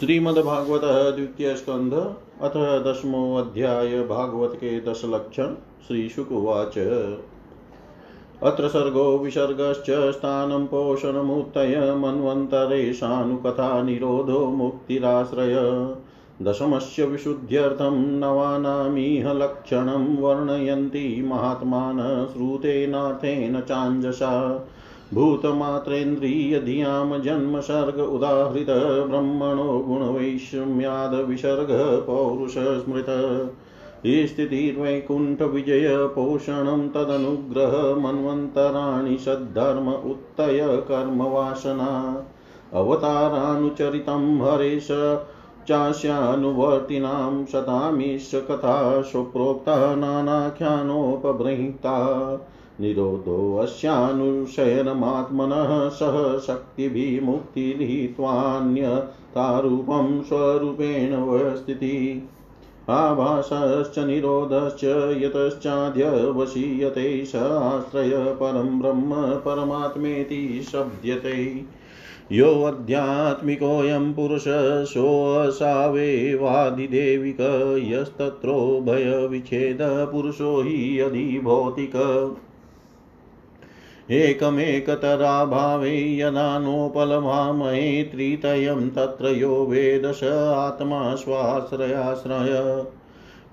श्रीमद्भागवत द्वितीय स्कंध अथ दशमो अध्याय भागवत के दश लक्षण श्रीशुकुवाच। अत्र सर्गो विसर्गश्च स्थानं पोषणमुत्तय मन्वन्तरेशानुकथा निरोधो मुक्तिराश्रय। दशमस्य विशुद्ध्यर्थं नवानामिह लक्षणं वर्णयन्ति महात्मान श्रुतेनार्थेन चाञ्जसा। भूतमात्रेन्द्रियधियाँ जन्मसर्ग उदाहृत ब्रह्मणो गुणवैषम्यादविसर्ग पौरुषस्मृत स्थितिर्वैकुण्ठविजय पोषणं तदनुग्रह मन्वन्तराणि सद्धर्म उत्तय कर्मवासना अवतारानुचरितं हरेश चास्यानुवर्तिनां शतामीश कथा सुप्रोक्ता नानाख्यानोपबृंहिता। निरोधोऽस्यानुशयनमात्मनः सह शक्तिभिमुक्तिर्हित्वान्यतारूपं स्वरूपेण स्थितिः आभासश्च निरोधश्च यतश्चाद्यवशीयते स आश्रय परं ब्रह्म परमात्मेति शब्द्यते। योऽध्यात्मिकोऽयं पुरुषसोऽसावेवादिदेविक यस्तत्रो भयविच्छेदपुरुषो हि अधिभौतिक एकमेकतराभावे यदा नोपलभामहे त्रितयं तत्र यो वेद स आत्मा स्वाश्रयाश्रय।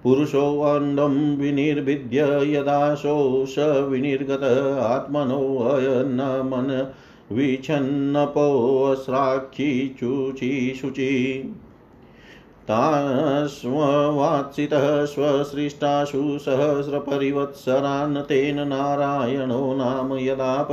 पुरुषोऽण्डं विनिर्भिद्य यदाशो स विनिर्गत आत्मनोऽयन्न मन विच्छन्नपोऽस्राक्षी शुचि तास्ववात्सितः स्वसृष्टासु सहस्रपरिवत्सरान् तेन नारायणो नाम यदाप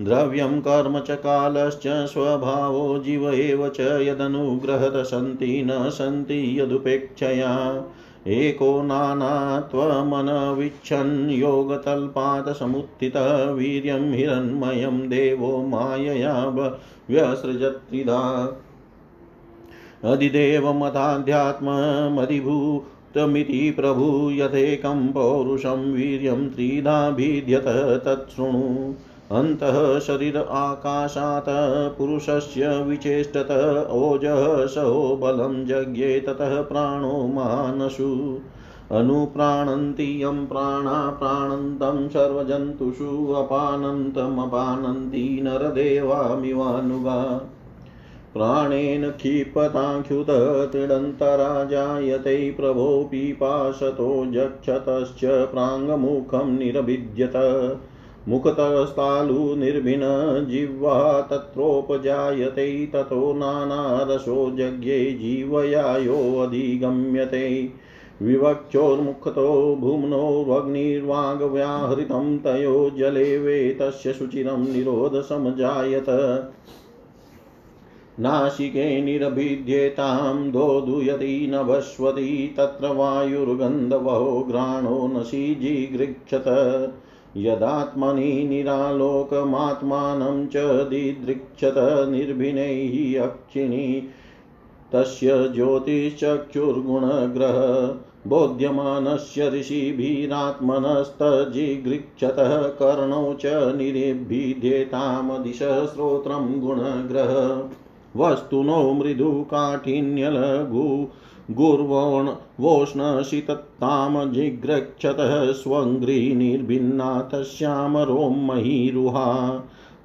द्रव्यं कर्म च कालश्च स्वभावो जीव एव च यदनुग्रहत सन्ति न सन्ति यदुपेक्षया। एको नानात्वमनविच्छन् समुत्थितः वीर्यं हिरण्मयं देवो मायया व्यसृजत्रिधा। अधिदेवमताध्यात्ममधिभूतमिति प्रभु यथेकं पौरुषं वीर्यं त्रिधा भिद्यत तच्छृणु अन्तः शरीर आकाशात् पुरुषस्य विचेष्टत ओजः सहो बलं जज्ञे ततः प्राणो मानसु। अनुप्राणन्ति यं प्राणा प्राणन्तं सर्वजन्तुषु अपानन्तमपानन्ति नरदेवामिवानुगा। प्राणेन क्षिपताङ्ख्युत त्रिडन्तरा जायते प्रभो पिपाशतो जक्षतश्च प्राङ्मुखं निरभिद्यत। मुखतस्तालुनिर्भिन जिह्वा तत्रोपजायते ततो नानारसो जज्ञे जीवयायोऽधिगम्यते विवक्षोर्मुखतो भूम्नोर्वग्निर्वागव्याहृतं तयो जले वेतस्य शुचिरं निरोधसमजायत। नासिके निरभिद्येतां दोदुयति नभस्वती तत्र वायुर्गन्धवहो घ्राणो नशीजिगृक्षत यदात्मनि निरालोकमात्मानं च दिदृक्षत, निर्भिनैः अक्षिणी, तस्य ज्योतिश्चक्षुर्गुणग्रह। बोध्यमानस्य ऋषिभिरात्मनस्तजिगृक्षतः कर्णौ च निरेभिध्येतां दिशः श्रोत्रं गुणग्रह। वस्तुनो मृदुकाठिन्यलघु गुर्वोण वोष्णशितत्तां जिघ्रक्षतः स्वङ्घ्रिनिर्भिन्ना तस्यां रोमहीरुहा।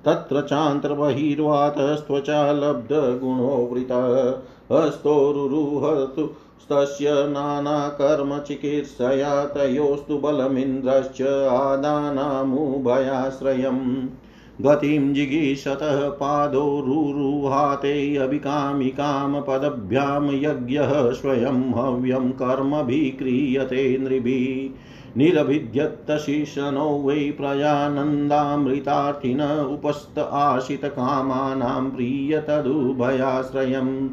तत्र चान्त्रबहिर्वातस्त्वचा लब्धगुणोवृतः हस्तोरुरुहतु तस्य नानाकर्मचिकीर्षया तयोस्तु बलमिन्द्रश्च आदानामुभयाश्रयम्। गतिं जिगीषतः पादो रुरुहाते अभिकामिकामपदभ्यां यज्ञः स्वयं हव्यं कर्मभिः क्रियते नृभिः। निरभिद्यत्तशिशनो वै प्रजानन्दामृतार्थिन उपस्त आशितकामानां प्रियतदुभयाश्रयम्।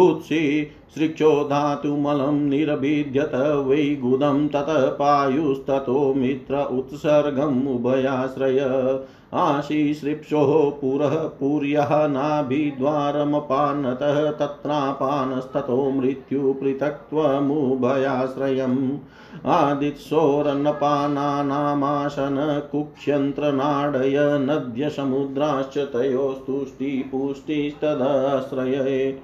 उत्सि सृक्षो धातुमलं निरभिद्यत वै गुदं ततः पायुस्ततो मित्र उत्सर्गम् उभयाश्रय। आशीसृप्सोः पुरः पूर्यः नाभिद्वारमपानतः तत्रापानस्ततो मृत्युपृथक्त्वमुभयाश्रयम् आदित्सोरन्नपानानामाशन कुक्ष्यन्त्रनाडय नद्यसमुद्राश्च तयोस्तुष्टिपुष्टिस्तदाश्रये।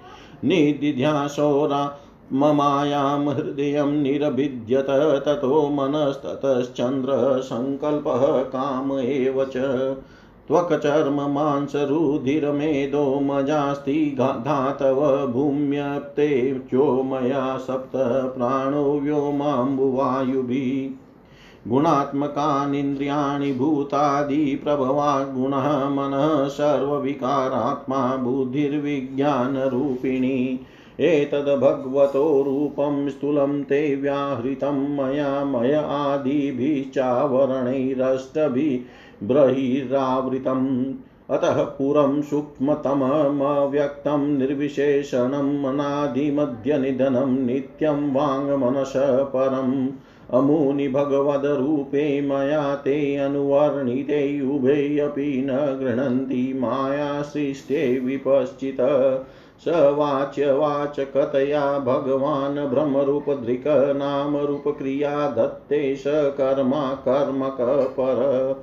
निदिध्यासोरा ममायां हृदयं निरभिद्यत, ततो मनस्ततश्चन्द्रसङ्कल्पः काम एव च। त्वक्चर्ममांसरुधिरमेदो मजास्ति धातव भूम्यप्ते चोमया सप्त प्राणो व्योमाम्बुवायुभिः। गुणात्मकानीन्द्रियाणि भूतादिप्रभवा गुणः मनः सर्वविकारात्मा बुद्धिर्विज्ञानरूपिणी। एतद्भगवतो रूपं स्थूलं ते व्याहृतं मया मय आदिभिश्चावरणैरष्टभिः अतः पुरं सूक्ष्मतममव्यक्तं निर्विशेषणम् अनादिमध्यनिधनं नित्यं वाङ्मनस परम्। अमुनि भगवद्रूपे मया ते अनुवर्णिते उभे अपि न गृह्णन्ति मायासृष्टे विपश्चित। स वाच्यवाचकतया भगवान् ब्रह्मरूपधृक्, नामरूपक्रिया दत्ते स कर्मा कर्मक पर।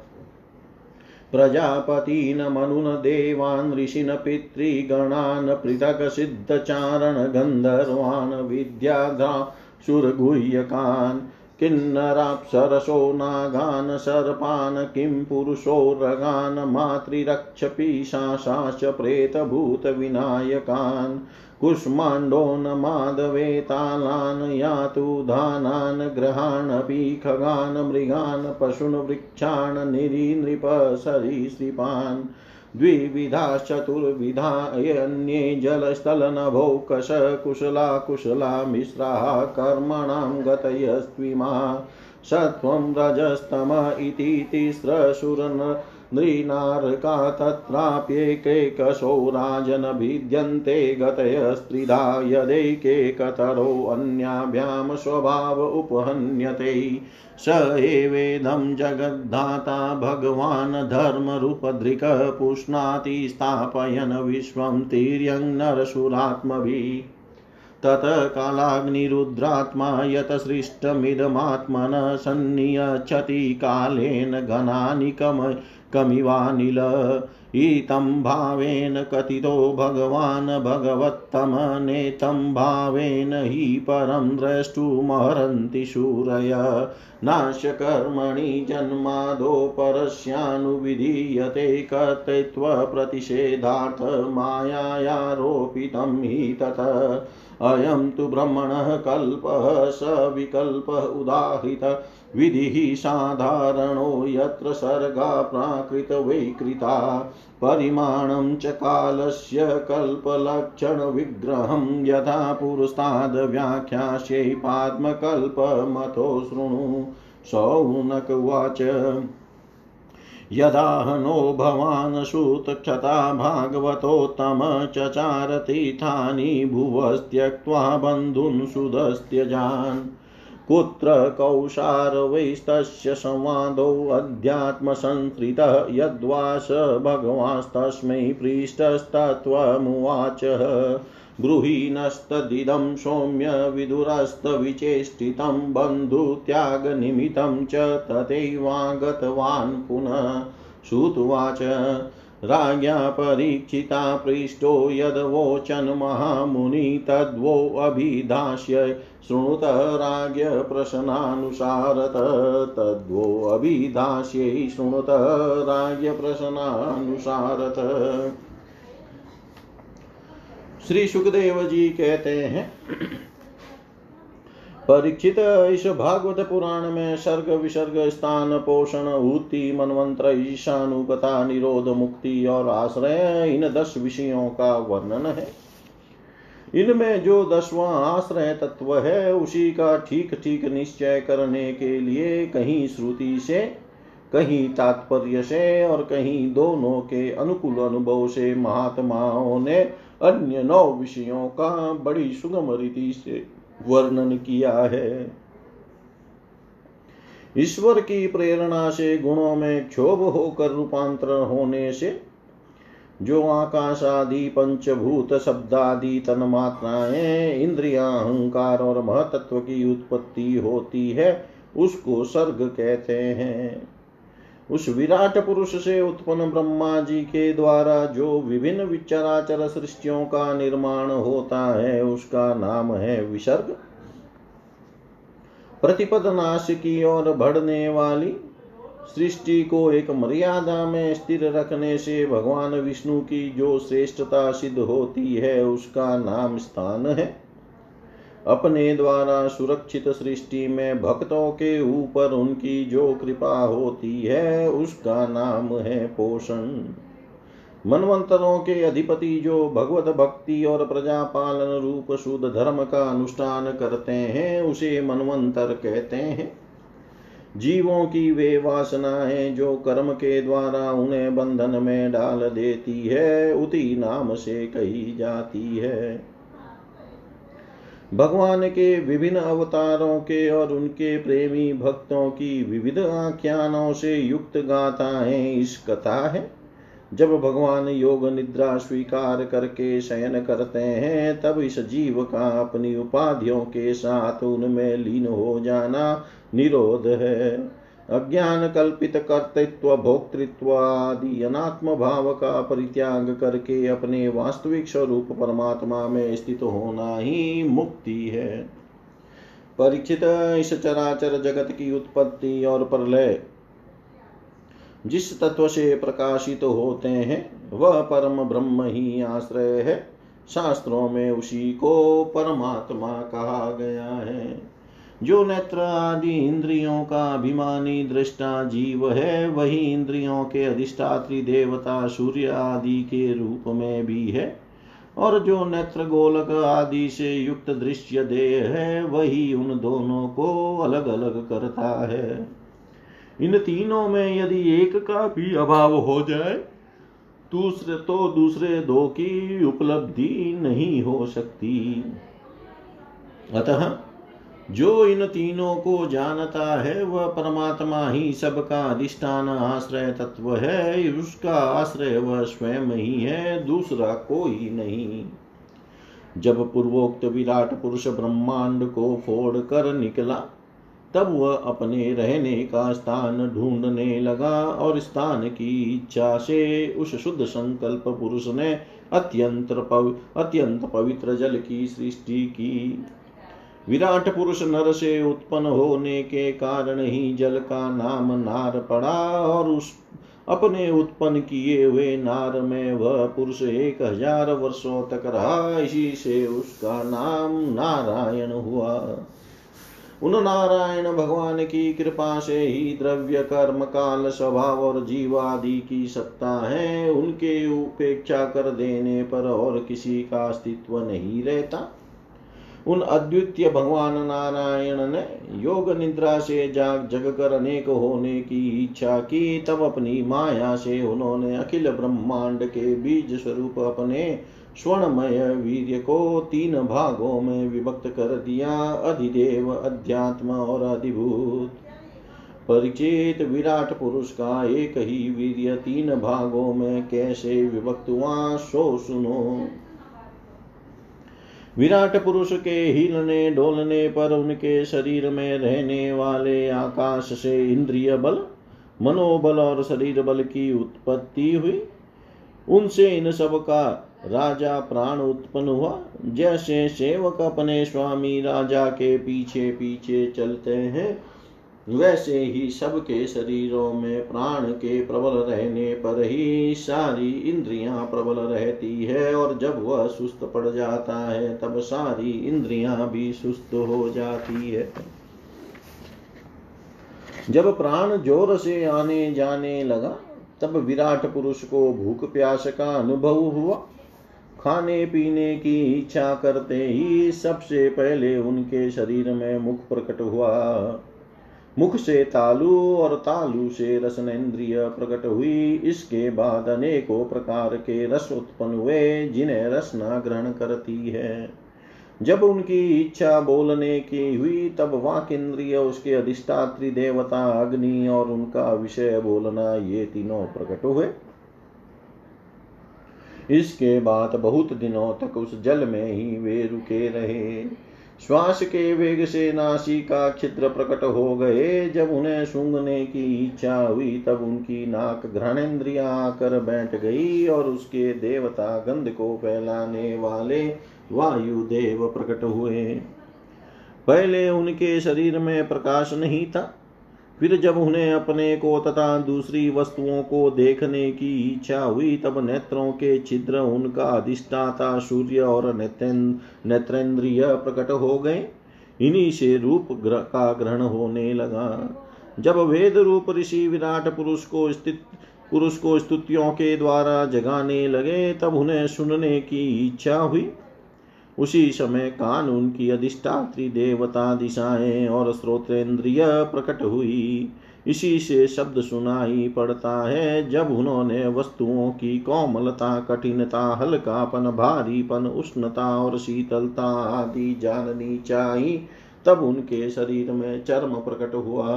प्रजापतीनमनुन देवान्, ऋषिन् पितृगणान्, पृथक् सिद्धचारण गन्धर्वान् विद्याधाशुरगुह्यकान् किन्नराप्सरसो नागान् सर्पान् किं पुरुषोरगान् मातृरक्षपीशाशाश्च प्रेतभूतविनायकान् कुष्माण्डोन्मादवेतालान् यातु धानान् ग्रहाणपि खगान् मृगान् पशून् वृक्षान् निरीनृपसरीसृपान् द्विविधाश्चतुर्विधा अन्ये जलस्थलनभौकश कुशला कुशला मिश्राः कर्मणां गतयस्त्विमा सत्वं रजस्तम इति तिस्रशुरन नृनारका तत्राप्येकैकशो राजनभिद्यन्ते गतयस्त्रिधा यदैकेकतरोऽन्याभ्यां स्वभाव उपहन्यते। स एवेदं जगद्धाता भगवान् धर्मरूपधृक् पुष्णाति स्थापयन् विश्वं तिर्यं नरसुरात्मभिः तत्कालाग्निरुद्रात्मा यत सृष्टमिदमात्मन सन्नियच्छति कालेन घनानि कम कमिवानिल। इतं भावेन कथितो भगवान् भगवत्तमनेतं भावेन हि परं द्रष्टुमहरन्ति शूरय। नाश्यकर्मणि जन्मादो परस्यानुविधीयते कर्तृत्वप्रतिषेधार्थ मायायारोपितं हि तत्। अयं तु ब्रह्मणः कल्पः स विकल्प उदाहृत। विधिः साधारणो यत्र सर्गा प्राकृतवैकृता। परिमाणं च कालस्य कल्पलक्षणविग्रहं यथा पुरस्ताद्व्याख्यास्यै पाद्मकल्पमथो शृणु सौनक उवाच यदाहनो भवान् सूतक्षता भागवतोत्तम चचार तीर्थानि भुवस्त्यक्त्वा बन्धून् सुदस्त्यजान्। कुत्र कौशारवैस्तस्य संवादोऽध्यात्मसंस्कृतः यद्वा स भगवास्तस्मै पृष्टस्तत्त्वमुवाचः गृहीणस्तदिदं सौम्य विदुरस्तविचेष्टितं बन्धुत्यागनिमित्तं च तथैवागतवान् पुनः श्रुत्वाच। राज्ञा परीक्षिता पृष्टो यद्वोचन् महामुनि तद्वोऽभिधास्य शृणुत राज्ञ प्रश्नानुसारत तद्वोऽभिधास्यै शृणुत राज्ञ प्रश्नानुसारत श्री सुखदेव जी कहते हैं परीक्षित इस भागवत पुराण में सर्ग विसर्ग स्थान पोषण, ऊति, मनवंत्र ईशानुपता निरोध, मुक्ति और आश्रय, इन दस विषयों का वर्णन है। इनमें जो दसवां आश्रय तत्व है, उसी का ठीक ठीक निश्चय करने के लिए कहीं श्रुति से, कहीं तात्पर्य से और कहीं दोनों के अनुकूल अनुभव से महात्माओं ने अन्य नौ विषयों का बड़ी सुगम रीति से वर्णन किया है। ईश्वर की प्रेरणा से, गुणों में क्षोभ होकर रूपांतर होने से, जो आकाश आदि, पंचभूत शब्दादि तन मात्राएँ इंद्रिया, अहंकार और महतत्व की उत्पत्ति होती है, उसको सर्ग कहते हैं। उस विराट पुरुष से उत्पन्न ब्रह्मा जी के द्वारा जो विभिन्न विचराचर सृष्टियों का निर्माण होता है, उसका नाम है विसर्ग। प्रतिपद नाश की ओर बढ़ने वाली सृष्टि को एक मर्यादा में स्थिर रखने से भगवान विष्णु की जो श्रेष्ठता सिद्ध होती है, उसका नाम स्थान है। अपने द्वारा सुरक्षित सृष्टि में भक्तों के ऊपर उनकी जो कृपा होती है, उसका नाम है पोषण। मनवंतरों के अधिपति जो भगवत भक्ति और प्रजा पालन रूप शुद्ध धर्म का अनुष्ठान करते हैं, उसे मनवंतर कहते हैं। जीवों की वे वासनाएँ जो कर्म के द्वारा उन्हें बंधन में डाल देती है उति नाम से कही जाती है। भगवान के विभिन्न अवतारों के और उनके प्रेमी भक्तों की विविध आख्यानों से युक्त गाथाएँ इस कथा है। जब भगवान योग निद्रा स्वीकार करके शयन करते हैं, तब इस जीव का अपनी उपाधियों के साथ उनमें लीन हो जाना निरोध है। अज्ञान कल्पित कर्तृत्व भोक्तृत्व आदि अनात्म भाव का परित्याग करके अपने वास्तविक स्वरूप परमात्मा में स्थित होना ही मुक्ति है। परीक्षित इस चराचर जगत की उत्पत्ति और प्रलय, जिस तत्व से प्रकाशित तो होते हैं, वह परम ब्रह्म ही आश्रय है। शास्त्रों में उसी को परमात्मा कहा गया है। जो नेत्र आदि इंद्रियों का अभिमानी दृष्टा जीव है, वही इंद्रियों के अधिष्ठात्री देवता सूर्य आदि के रूप में भी है। और जो नेत्र गोलक आदि से युक्त दृश्य देह है, वही उन दोनों को अलग अलग करता है। इन तीनों में यदि एक का भी अभाव हो जाए, दूसरे तो दूसरे दो की उपलब्धि नहीं हो सकती। अतः जो इन तीनों को जानता है वह परमात्मा ही सबका अधिष्ठान आश्रय तत्व है। उसका आश्रय वह स्वयं ही है दूसरा कोई नहीं। जब पूर्वोक्त विराट पुरुष ब्रह्मांड को फोड़ कर निकला तब वह अपने रहने का स्थान ढूँढने लगा और स्थान की इच्छा से उस शुद्ध संकल्प पुरुष ने अत्यंत पव, अत्यंत पवित्र जल की सृष्टि की। विराट पुरुष नर से उत्पन्न होने के कारण ही जल का नाम नार पड़ा और उस अपने उत्पन्न किए हुए नार में वह पुरुष एक हज़ार वर्षों तक रहा। इसी से उसका नाम नारायण हुआ। उन नारायण भगवान की कृपा से ही द्रव्य, कर्म, काल, स्वभाव और जीवादि की सत्ता है। उनके उपेक्षा कर देने पर और किसी का अस्तित्व नहीं रहता। उन अद्वितीय भगवान नारायण ने योग निद्रा से जाग जग कर अनेक होने की इच्छा की, तब अपनी माया से उन्होंने अखिल ब्रह्मांड के बीज स्वरूप अपने स्वर्णमय वीर्य को तीन भागों में विभक्त कर दिया, अधिदेव, अध्यात्म और अधिभूत। परिचित विराट पुरुष का एक ही वीर्य तीन भागों में कैसे विभक्त हुआ, सो सुनो। विराट पुरुष के हिलने, डोलने पर उनके शरीर में रहने वाले आकाश से इंद्रिय बल, मनोबल और शरीर बल की उत्पत्ति हुई। उनसे इन सब का राजा प्राण उत्पन्न हुआ। जैसे सेवक अपने स्वामी राजा के पीछे पीछे चलते हैं वैसे ही सबके शरीरों में प्राण के प्रबल रहने पर ही सारी इंद्रियाँ प्रबल रहती है और जब वह सुस्त पड़ जाता है, तब सारी इंद्रियाँ भी सुस्त हो जाती है। जब प्राण ज़ोर से आने जाने लगा, तब विराट पुरुष को भूख प्यास का अनुभव हुआ। खाने पीने की इच्छा करते ही सबसे पहले उनके शरीर में मुख प्रकट हुआ। मुख से तालु और तालु से रसनेन्द्रिय प्रकट हुई। इसके बाद अनेकों प्रकार के रस उत्पन्न हुए, जिन्हें रसना ग्रहण करती है। जब उनकी इच्छा बोलने की हुई, तब वाक इंद्रिय उसके अधिष्ठात्री देवता अग्नि और उनका विषय बोलना, ये तीनों प्रकट हुए। इसके बाद बहुत दिनों तक उस जल में ही वे रुके रहे। श्वास के वेग से नासी का छिद्र प्रकट हो गए। जब उन्हें सूंघने की इच्छा हुई, तब उनकी नाक घृणेन्द्रिया आकर बैठ गई और उसके देवता गंध को फैलाने वाले वायुदेव प्रकट हुए। पहले उनके शरीर में प्रकाश नहीं था फिर जब उन्हें अपने को तथा दूसरी वस्तुओं को देखने की इच्छा हुई, तब नेत्रों के छिद्र उनका अधिष्ठाता सूर्य और नेत्रेंद्रिय प्रकट हो गए। इन्हीं से रूप का ग्रहण होने लगा। जब वेद रूप ऋषि विराट पुरुष को स्थित पुरुष को स्तुतियों के द्वारा जगाने लगे, तब उन्हें सुनने की इच्छा हुई। उसी समय कान उनकी अधिष्ठात्री देवता दिशाएँ और स्रोतेन्द्रिय प्रकट हुई। इसी से शब्द सुनाई पड़ता है, जब उन्होंने वस्तुओं की कोमलता, कठिनता, हल्कापन, भारीपन, उष्णता और शीतलता आदि जाननी चाहिए तब उनके शरीर में चर्म प्रकट हुआ।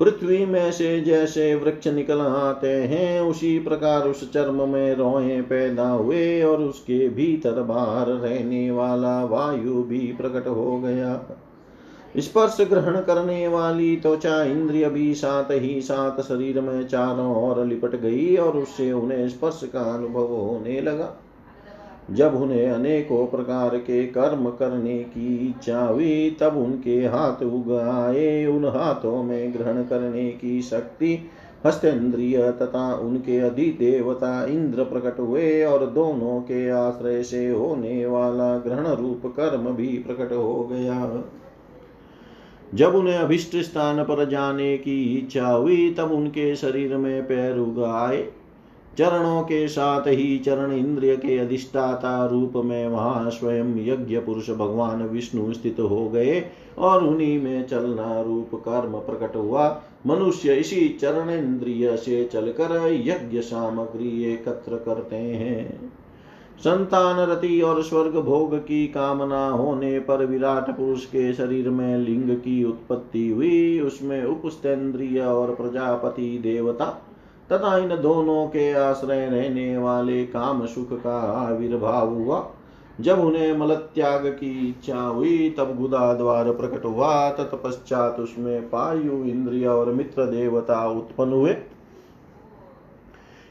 पृथ्वी में से जैसे वृक्ष निकल आते हैं, उसी प्रकार उस चर्म में रोए पैदा हुए और उसके भीतर बाहर रहने वाला वायु भी प्रकट हो गया। स्पर्श ग्रहण करने वाली त्वचा इंद्रिय भी साथ ही साथ शरीर में चारों ओर लिपट गई और उससे उन्हें स्पर्श का अनुभव होने लगा। जब उन्हें अनेकों प्रकार के कर्म करने की इच्छा हुई, तब उनके हाथ उगाए, उन हाथों में ग्रहण करने की शक्ति हस्तेन्द्रिय तथा उनके अधिदेवता इंद्र प्रकट हुए और दोनों के आश्रय से होने वाला ग्रहण रूप कर्म भी प्रकट हो गया। जब उन्हें अभिष्ट स्थान पर जाने की इच्छा हुई, तब उनके शरीर में पैर उगाए चरणों के साथ ही चरण इंद्रिय के अधिष्ठाता रूप में वहाँ स्वयं यज्ञ पुरुष भगवान विष्णु स्थित हो गए और उन्हीं में चलना रूप कर्म प्रकट हुआ। मनुष्य इसी चरण इंद्रिय से चलकर यज्ञ सामग्री एकत्र करते हैं। संतान रति और स्वर्ग भोग की कामना होने पर विराट पुरुष के शरीर में लिंग की उत्पत्ति हुई। उसमें उपस्तेन्द्रिय और प्रजापति देवता तथा इन दोनों के आश्रय रहने वाले काम सुख का आविर्भाव हुआ। जब उन्हें मल त्याग की इच्छा हुई, तब गुदा द्वार प्रकट हुआ। तत्पश्चात उसमें पायु इंद्रिय और मित्र देवता उत्पन्न हुए।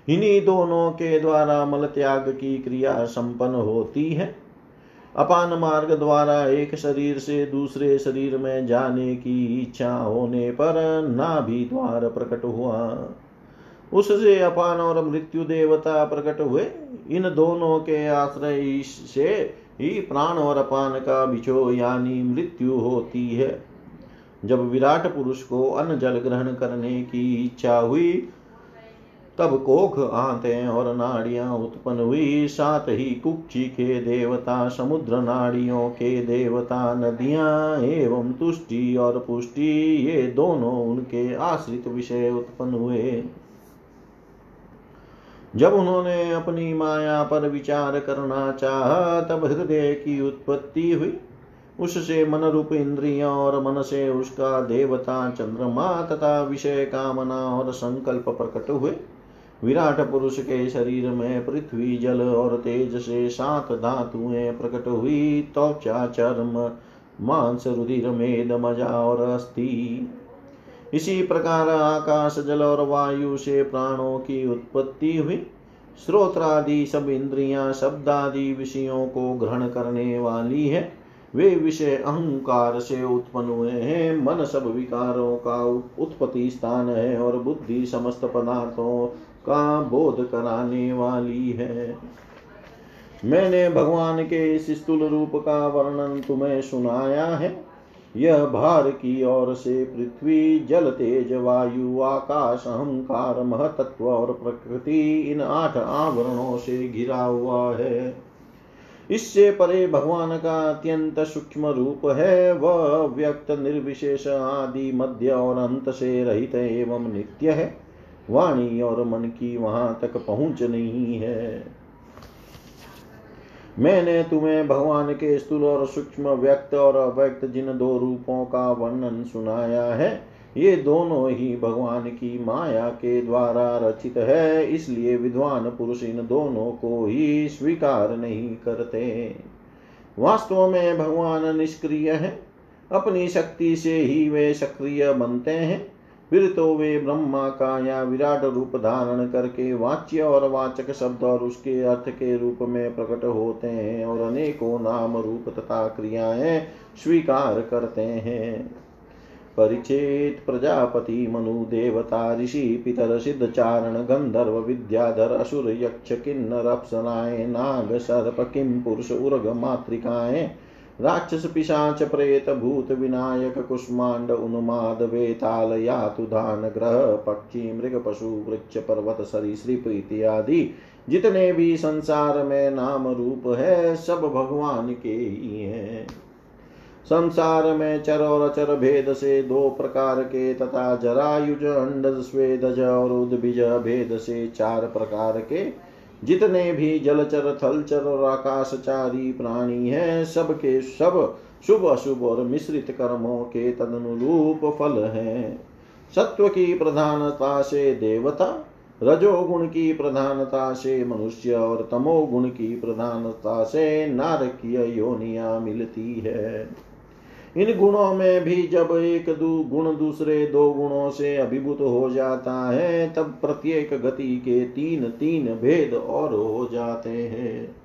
इन्हीं दोनों के द्वारा मल त्याग की क्रिया संपन्न होती है। अपान मार्ग द्वारा एक शरीर से दूसरे शरीर में जाने की इच्छा होने पर ना भी द्वार प्रकट हुआ। उससे अपान और मृत्यु देवता प्रकट हुए। इन दोनों के आश्रय से ही प्राण और अपान का बिछो यानी मृत्यु होती है। जब विराट पुरुष को अन्न जल ग्रहण करने की इच्छा हुई, तब कोख, आते और नाड़ियाँ उत्पन्न हुई। साथ ही कुक्षी के देवता, समुद्र नाड़ियों के देवता, नदियाँ एवं तुष्टि और पुष्टि, ये दोनों उनके आश्रित विषय उत्पन्न हुए। जब उन्होंने अपनी माया पर विचार करना चाहा, तब हृदय की उत्पत्ति हुई। उससे मन रूप इंद्रियों और मन से उसका देवता चंद्रमा तथा विषय कामना और संकल्प प्रकट हुए। विराट पुरुष के शरीर में पृथ्वी, जल और तेज से सात धातुएँ प्रकट हुई। त्वचा तो चर्म, मांस, रुधिर, मेद, मज़ा और अस्थि। इसी प्रकार आकाश, जल और वायु से प्राणों की उत्पत्ति हुई। श्रोत्रादि सब इंद्रियाँ शब्द आदि विषयों को ग्रहण करने वाली है। वे विषय अहंकार से उत्पन्न हुए हैं। मन सब विकारों का उत्पत्ति स्थान है और बुद्धि समस्त पदार्थों का बोध कराने वाली है। मैंने भगवान के इस स्थूल रूप का वर्णन तुम्हें सुनाया है। यह भार की ओर से पृथ्वी, जल, तेज, वायु, आकाश, अहंकार, महतत्व और प्रकृति इन आठ आवरणों से घिरा हुआ है। इससे परे भगवान का अत्यंत सूक्ष्म रूप है। वह व्यक्त निर्विशेष आदि मध्य और अंत से रहित एवं नित्य है। वाणी और मन की वहाँ तक पहुँच नहीं है। मैंने तुम्हें भगवान के स्थूल और सूक्ष्म व्यक्त और अव्यक्त जिन दो रूपों का वर्णन सुनाया है, ये दोनों ही भगवान की माया के द्वारा रचित है। इसलिए विद्वान पुरुष इन दोनों को ही स्वीकार नहीं करते। वास्तव में भगवान निष्क्रिय है, अपनी शक्ति से ही वे सक्रिय बनते हैं। फिर तो वे ब्रह्मा का या विराट रूप धारण करके वाच्य और वाचक शब्द और उसके अर्थ के रूप में प्रकट होते हैं और अनेकों नाम रूप तथा क्रियाएँ स्वीकार करते हैं। परिचेत प्रजापति मनु देवता ऋषि पितर सिद्ध चारण गंधर्व विद्याधर असुर यक्ष किन्नर अप्सराएँ नाग सर्प किम पुरुष उर्ग मातृकाएँ राक्षस पिशाच प्रेत भूत विनायक कुष्मांड उन्माद वेताल यातुधान ग्रह, पक्षी, मृग, पशु, वृक्ष, पर्वत सरीसृप इत्यादि जितने भी संसार में नाम रूप है, सब भगवान के ही हैं। संसार में चर और अचर भेद से दो प्रकार के तथा जरायुज, अंडज, स्वेदज और उद्भिज भेद से चार प्रकार के जितने भी जलचर, थलचर और आकाशचारी प्राणी हैं, सबके सब शुभ अशुभ और मिश्रित कर्मों के तदनुरूप फल हैं। सत्व की प्रधानता से देवता, रजोगुण की प्रधानता से मनुष्य और तमोगुण की प्रधानता से नारकीय योनिया मिलती है। इन गुणों में भी जब एक दू, गुण दूसरे दो गुणों से अभिभूत हो जाता है, तब प्रत्येक गति के तीन तीन भेद और हो जाते हैं।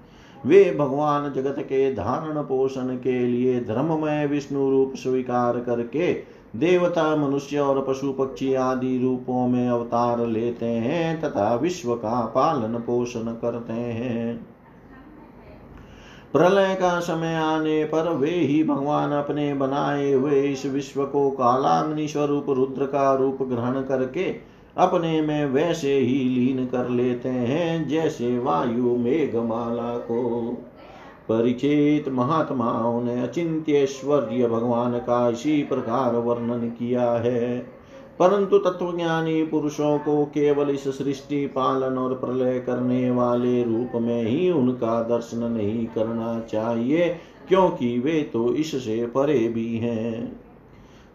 वे भगवान जगत के धारण पोषण के लिए धर्ममय विष्णु रूप स्वीकार करके देवता, मनुष्य और पशु पक्षी आदि रूपों में अवतार लेते हैं, तथा विश्व का पालन पोषण करते हैं। प्रलय का समय आने पर वे ही भगवान अपने बनाए हुए इस विश्व को कालाग्नि स्वरूप रुद्र का रूप ग्रहण करके अपने में वैसे ही लीन कर लेते हैं जैसे वायु मेघमाला को। परिचित महात्माओं ने अचिंत्यश्वर्य भगवान का इसी प्रकार वर्णन किया है। परंतु तत्वज्ञानी पुरुषों को केवल इस सृष्टि, पालन और प्रलय करने वाले रूप में ही उनका दर्शन नहीं करना चाहिए, क्योंकि वे तो इससे परे भी हैं।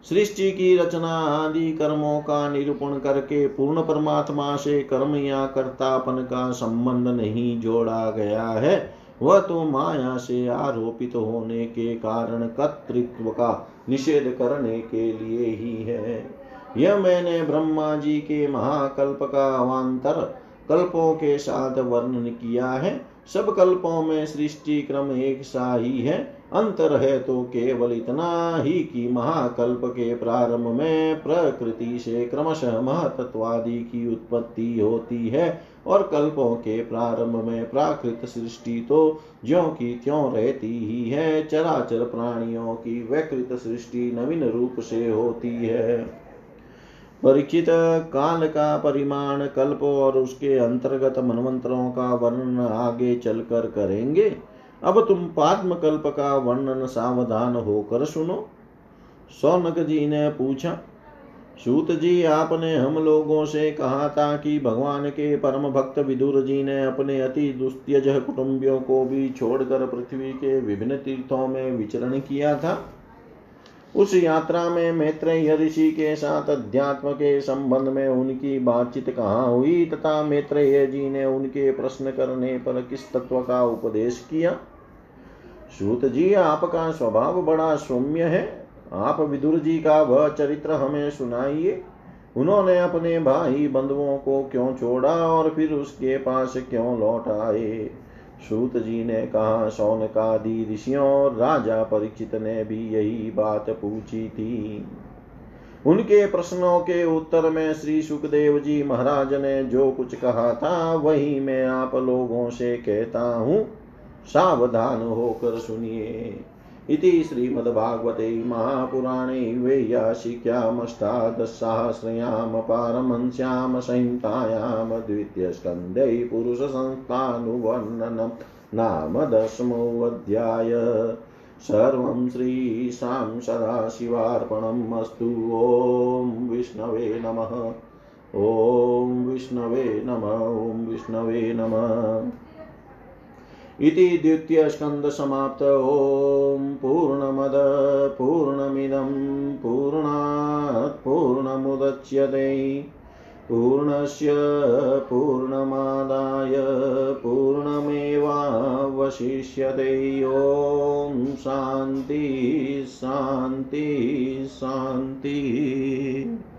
सृष्टि की रचना आदि कर्मों का निरूपण करके पूर्ण परमात्मा से कर्म या कर्तापन का संबंध नहीं जोड़ा गया है, वह तो माया से आरोपित होने के कारण कर्तृत्व का निषेध करने के लिए ही है। यह मैंने ब्रह्मा जी के महाकल्प का अवान्तर कल्पों के साथ वर्णन किया है। सब कल्पों में सृष्टि क्रम एक सा ही है। अंतर है तो केवल इतना ही कि महाकल्प के प्रारंभ में प्रकृति से क्रमशः महतत्वादि की उत्पत्ति होती है और कल्पों के प्रारंभ में प्राकृत सृष्टि तो ज्यो की त्यों रहती ही है। चराचर प्राणियों की वैकृत सृष्टि नवीन रूप से होती है। परीक्षित काल का परिमाण, कल्प और उसके अंतर्गत मनमंत्रों का वर्णन आगे चलकर करेंगे। अब तुम पाद्म कल्प का वर्णन सावधान होकर सुनो। सौनक जी ने पूछा, सूत जी, आपने हम लोगों से कहा था कि भगवान के परम भक्त विदुर जी ने अपने अति दुस्त्यज कुटुंबियों को भी छोड़कर पृथ्वी के विभिन्न तीर्थों में विचरण किया था। उस यात्रा में मैत्रेय ऋषि के साथ अध्यात्म के संबंध में उनकी बातचीत कहाँ हुई तथा मैत्रेय जी ने उनके प्रश्न करने पर किस तत्व का उपदेश किया? सूत जी, आपका स्वभाव बड़ा सौम्य है। आप विदुर जी का वह चरित्र हमें सुनाइए। उन्होंने अपने भाई बंधुओं को क्यों छोड़ा और फिर उसके पास क्यों लौट आए? सूत जी ने कहा सौनकादि ऋषियों राजा परीक्षित ने भी यही बात पूछी थी। उनके प्रश्नों के उत्तर में श्री सुखदेव जी महाराज ने जो कुछ कहा था, वही मैं आप लोगों से कहता हूँ। सावधान होकर सुनिए। इति श्रीमद्भागवते महापुराणे वेयाशिक्यामष्टादशसहस्रयां पारमंस्यां संहितायां द्वितीयस्कन्धे पुरुषसंस्थानुवर्णनं नाम दशमोऽध्याय। सर्वं श्रीशां सदाशिवार्पणम् अस्तु। ॐ विष्णवे नमः। ॐ विष्णवे नमः। ॐ विष्णवे नमः। इति द्वितीयस्कन्धसमाप्त ॐ पूर्णमद पूर्णमिदं पूर्णात् पूर्णमुदच्यते। पूर्णस्य पूर्णमादाय पूर्णमेवावशिष्यते। ॐ शान्ति शान्ति शान्तिः।